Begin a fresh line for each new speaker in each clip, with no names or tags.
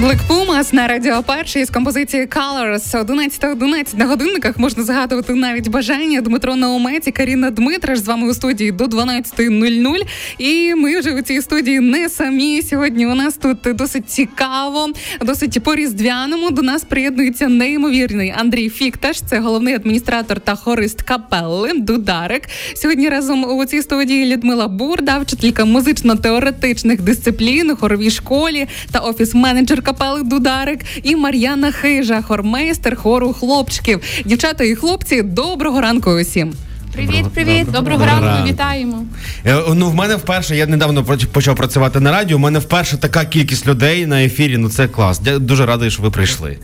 Black Pumas на радіо перший з композиції Colors 11.11 11 на годинниках можна згадувати навіть бажання Дмитро Наумець і Каріна Дмитраш з вами у студії до 12.00. І ми вже у цій студії не самі. Сьогодні у нас тут досить цікаво, досить по різдвяному. До нас приєднується неймовірний Андрій Фікташ. Це головний адміністратор та хорист капелли Дударик. Сьогодні разом у цій студії Людмила Бурда, вчителька музично-теоретичних дисциплін у хоровій школі та офіс-менеджер капели Дударик і Мар'яна Хижа, хормейстер хору хлопчиків. Дівчата і хлопці, доброго ранку усім.
Привіт, привіт, доброго, доброго ранку, вітаємо.
Е, ну, в мене вперше, я недавно почав працювати на радіо. У мене вперше така кількість людей на ефірі. Ну це клас. Я дуже радий, що ви прийшли.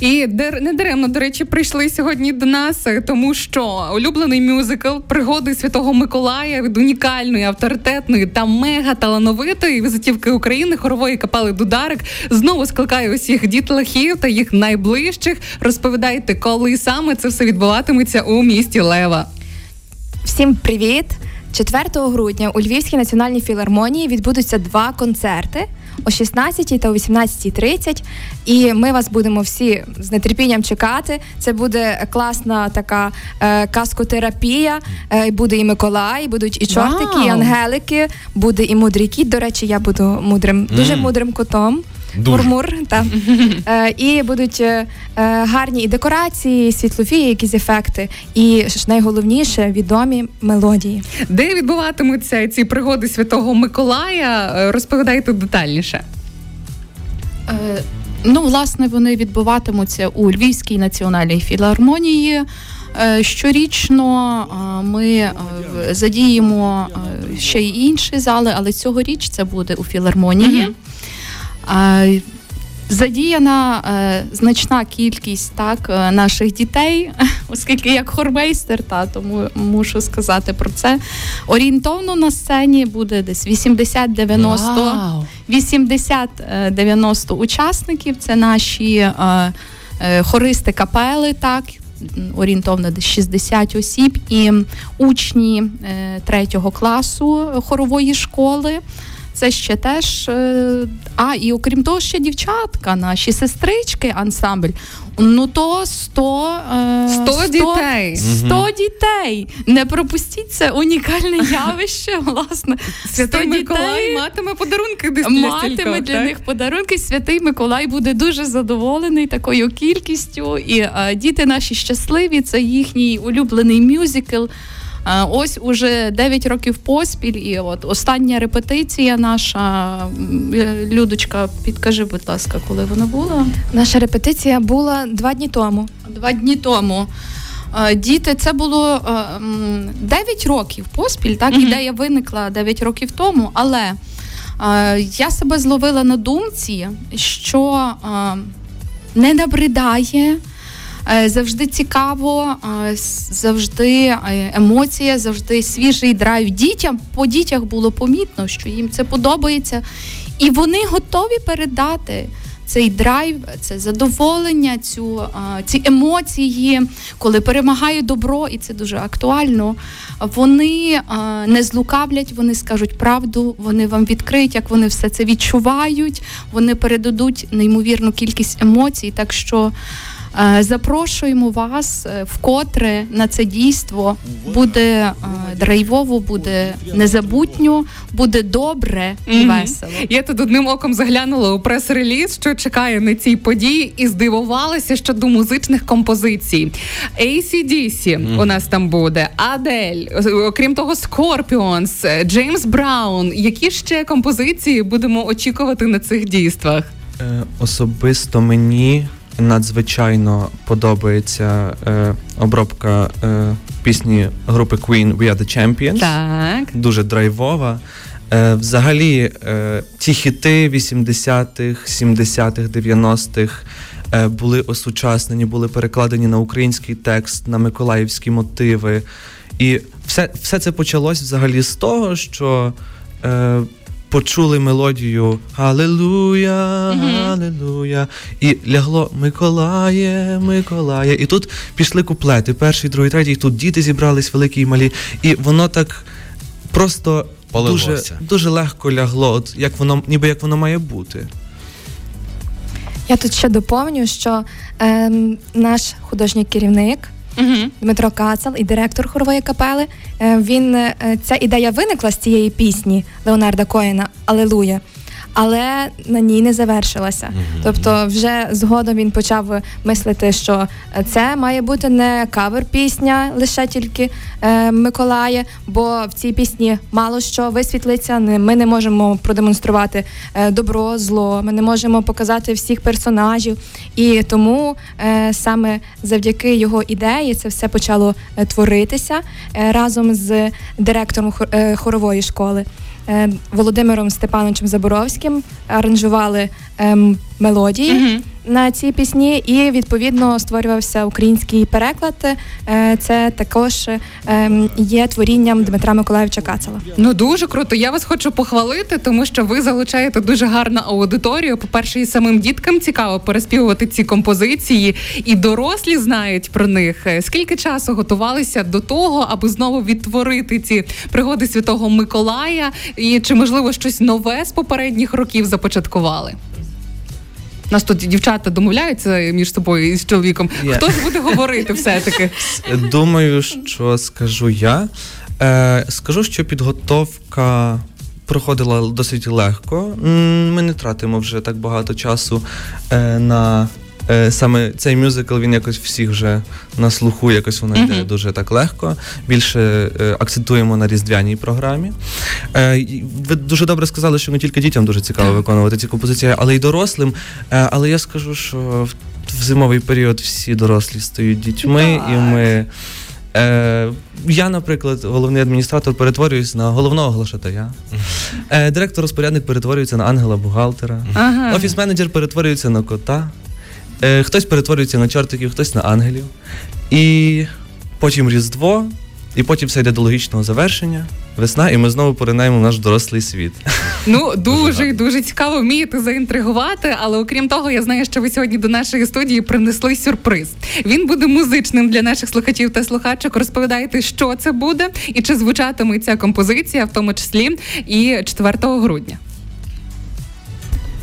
І не даремно, до речі, прийшли сьогодні до нас, е, тому що улюблений мюзикл пригоди Святого Миколая від унікальної, авторитетної та мега талановитої візитівки України хорової капели Дударик знову скликає усіх дітлахів та їх найближчих. Розповідайте, коли саме це все відбуватиметься у місті Лева.
Всім привіт! 4 грудня у Львівській національній філармонії відбудуться два концерти о 16 та о 18.30. І ми вас будемо всі з нетерпінням чекати. Це буде класна така е, каскотерапія. Е, буде і Миколай, будуть і чортики, і ангелики, буде і мудрий кіт. До речі, я буду мудрим, дуже мудрим котом. Мурмур, та е, і будуть е, е, гарні і декорації, і світлові, якісь ефекти, і ж найголовніше відомі мелодії.
Де відбуватимуться ці пригоди Святого Миколая? Розповідайте детальніше.
Е, ну, власне, вони відбуватимуться у Львівській національній філармонії. Щорічно ми задіємо ще й інші зали, але цьогоріч це буде у філармонії. Mm-hmm. Задіяна е, значна кількість так е, наших дітей, оскільки як хормейстер, та тому мушу сказати про це. Орієнтовно на сцені буде десь 80-90 80-90 учасників. Це наші е, е, хористи капели, так орієнтовно десь 60 осіб, і учні е, третього класу хорової школи. Це ще теж. Е, а, і окрім того, ще дівчатка, наші сестрички, ансамбль. Ну то 100
100, 100 дітей.
100 дітей. Не пропустіть це унікальне явище. Власне,
Святий Миколай матиме подарунки десь
для матиме для так? них подарунки. Святий Миколай буде дуже задоволений такою кількістю. І а, діти наші щасливі. Це їхній улюблений мюзикл. Ось уже 9 років поспіль, і от остання репетиція наша. Е, Людочка, підкажи, будь ласка, коли вона була?
Наша репетиція була два дні тому.
Два дні тому. Діти, це було 9 років поспіль. Так, mm-hmm. ідея виникла 9 років тому, але я себе зловила на думці, що не набридає. Е, завжди цікаво, е, завжди е, емоція, завжди свіжий драйв. Дітям по дітях було помітно, що їм це подобається, і вони готові передати. Цей драйв, це задоволення, цю ці емоції, коли перемагає добро, і це дуже актуально. Вони не злукавлять, вони скажуть правду, вони вам відкриють, як вони все це відчувають. Вони передадуть неймовірну кількість емоцій. Так що запрошуємо вас е, вкотре на це дійство. Буде е, драйвово, буде незабутньо, буде добре і весело.
Я тут одним оком заглянула у прес-реліз, що чекає на цій події, і здивувалася щодо музичних композицій. ACDC у нас там буде, Адель, окрім того, Scorpions, Джеймс Браун. Які ще композиції будемо очікувати на цих дійствах?
Особисто мені надзвичайно подобається е, обробка е, пісні групи Queen We Are The Champions.
Так.
Дуже драйвова. Е, Взагалі, е, ті хіти 80-х, 70-х, 90-х е, були осучаснені, були перекладені на український текст, на миколаївські мотиви. І все все це почалось взагалі з того, що. Е, почули мелодію Алелуя, Алелуя, і лягло Миколає, Миколає. І тут пішли куплети, перший, другий, третій, і тут діти зібрались великі і малі, і воно так просто дуже дуже легко лягло, от як воно, ніби як воно має бути.
Я тут ще доповню, що е, наш художній керівник
Угу.
Дмитро Кацал і директор хорової капели. е, Він е, ця ідея виникла з цієї пісні Леонарда Коїна Алелуя. Але на ній не завершилася. Тобто, вже згодом він почав мислити, що це має бути не кавер-пісня, лише тільки е, Миколая, бо в цій пісні мало що висвітлиться. Ми не можемо продемонструвати е, добро, зло, ми не можемо показати всіх персонажів. І тому е, саме завдяки його ідеї це все почало е, творитися е, разом з директором е, хорової школи. Е, Володимиром Степановичем Заборовським аранжували ем, мелодії
Мгм.
на ці пісні, і відповідно створювався український переклад. Е, Це також ем, є творінням Дмитра Миколаївича Кацала.
Ну дуже круто. Я вас хочу похвалити, тому що ви залучаєте дуже гарну аудиторію. По-перше, і самим діткам цікаво переспівувати ці композиції, і дорослі знають про них. Е, Скільки часу готувалися до того, аби знову відтворити ці пригоди Святого Миколая, і чи можливо щось нове з попередніх років започаткували? Нас тут дівчата домовляються між собою із чоловіком. Yeah. Хтось буде говорити все-таки?
Думаю, що скажу я. Е, скажу, що підготовка проходила досить легко. Ми не тратимо вже так багато часу е, на. Е, Саме цей мюзикл він якось всіх вже на слуху, якось воно йде дуже так легко. Більше е, акцентуємо на різдвяній програмі. Е, ви дуже добре сказали, що не тільки дітям дуже цікаво виконувати ці композиції, але й дорослим. Е, але я скажу, що в, в зимовий період всі дорослі стають дітьми, і ми. Е, я, наприклад, головний адміністратор перетворююсь на головного глашатая. Е, директор-розпорядник перетворюється на ангела-бухгалтера.
Ага.
Офіс-менеджер перетворюється на кота. Е, хтось перетворюється на чортиків, хтось на ангелів. І потім Різдво, і потім все йде до логічного завершення. Весна, і ми знову поринаємо в наш дорослий світ.
Ну дуже дуже цікаво вмієте заінтригувати. Але окрім того, я знаю, що ви сьогодні до нашої студії принесли сюрприз. Він буде музичним для наших слухачів та слухачок. Розповідайте, що це буде, і чи звучатиме ця композиція, в тому числі і 4 грудня.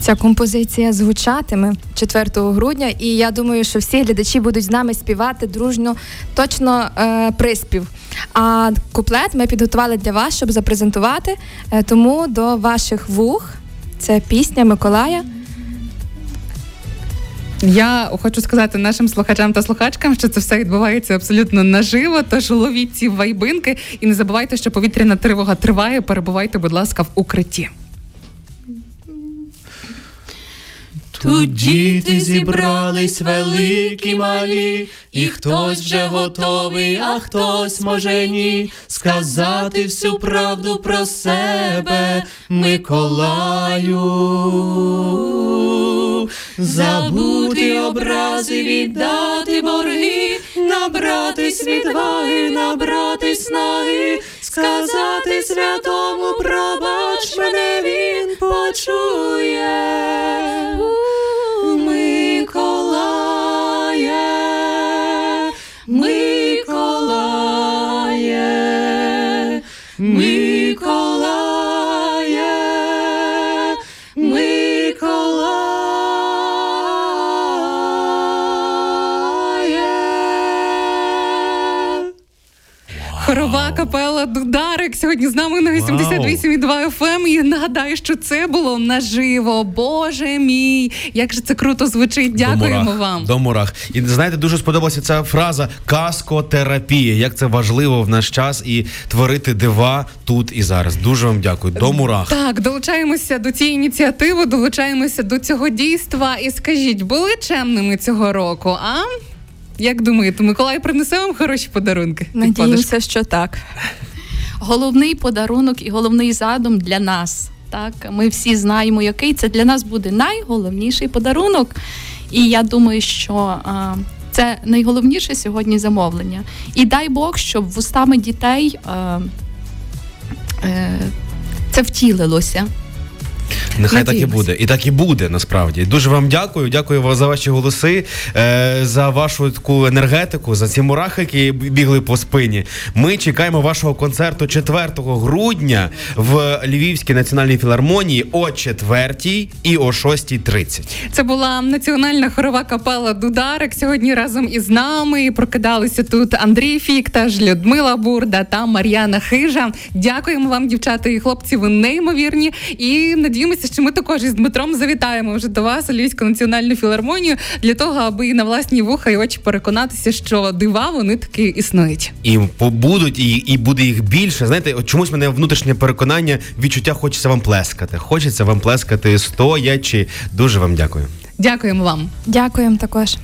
Ця композиція звучатиме 4 грудня, і я думаю, що всі глядачі будуть з нами співати дружно, точно е, приспів. А куплет ми підготували для вас, щоб запрезентувати. Е, тому до ваших вух це пісня Миколая.
Я хочу сказати нашим слухачам та слухачкам, що це все відбувається абсолютно наживо. Тож ловіть ці вайбинки і не забувайте, що повітряна тривога триває. Перебувайте, будь ласка, в укритті.
Тут діти зібрались великі малі, і хтось вже готовий, а хтось може ні, сказати всю правду про себе Миколаю, забути образи, віддати борги, набратись відваги, набратись снаги, сказати святому, пробач мене він почує.
Сьогодні з нами на 88,2 FM. І нагадаю, що це було наживо. Боже мій, як же це круто звучить. Дякуємо
до мурах,
вам.
До мурах. І знаєте, дуже сподобалася ця фраза каскотерапія. Як це важливо в наш час і творити дива тут і зараз. Дуже вам дякую. До мурах.
Так, долучаємося до цієї ініціативи, долучаємося до цього дійства. І скажіть, були чемними цього року? А як думаєте, Миколай принесе вам хороші подарунки?
Надіємося, що так.
Головний подарунок і головний задум для нас. Так, ми всі знаємо, який це для нас буде найголовніший подарунок. І я думаю, що а, це найголовніше сьогодні замовлення. І дай Бог, щоб вустами дітей а, е, це втілилося.
Нехай так і буде. І так і буде насправді. Дуже вам дякую. Дякую вам за ваші голоси, е, за вашу таку енергетику, за ці мурахи, які бігли по спині. Ми чекаємо вашого концерту 4 грудня в Львівській національній філармонії о 4 і о 6.30.
Це була національна хорова капела Дударик. Сьогодні разом із нами прокидалися тут Андрій Фікташ, Людмила Бурда та Мар'яна Хижа. Дякуємо вам, дівчата і хлопці. Ви неймовірні. І надіємося, що ми також із Дмитром завітаємо вже до вас у Львівську національну філармонію для того, аби і на власні вуха і очі переконатися, що дива вони таки існують.
І побудуть, і, і буде їх більше. Знаєте, от чомусь мене внутрішнє переконання, відчуття хочеться вам плескати. Хочеться вам плескати стоячи. Дуже вам дякую.
Дякуємо вам.
Дякуємо також.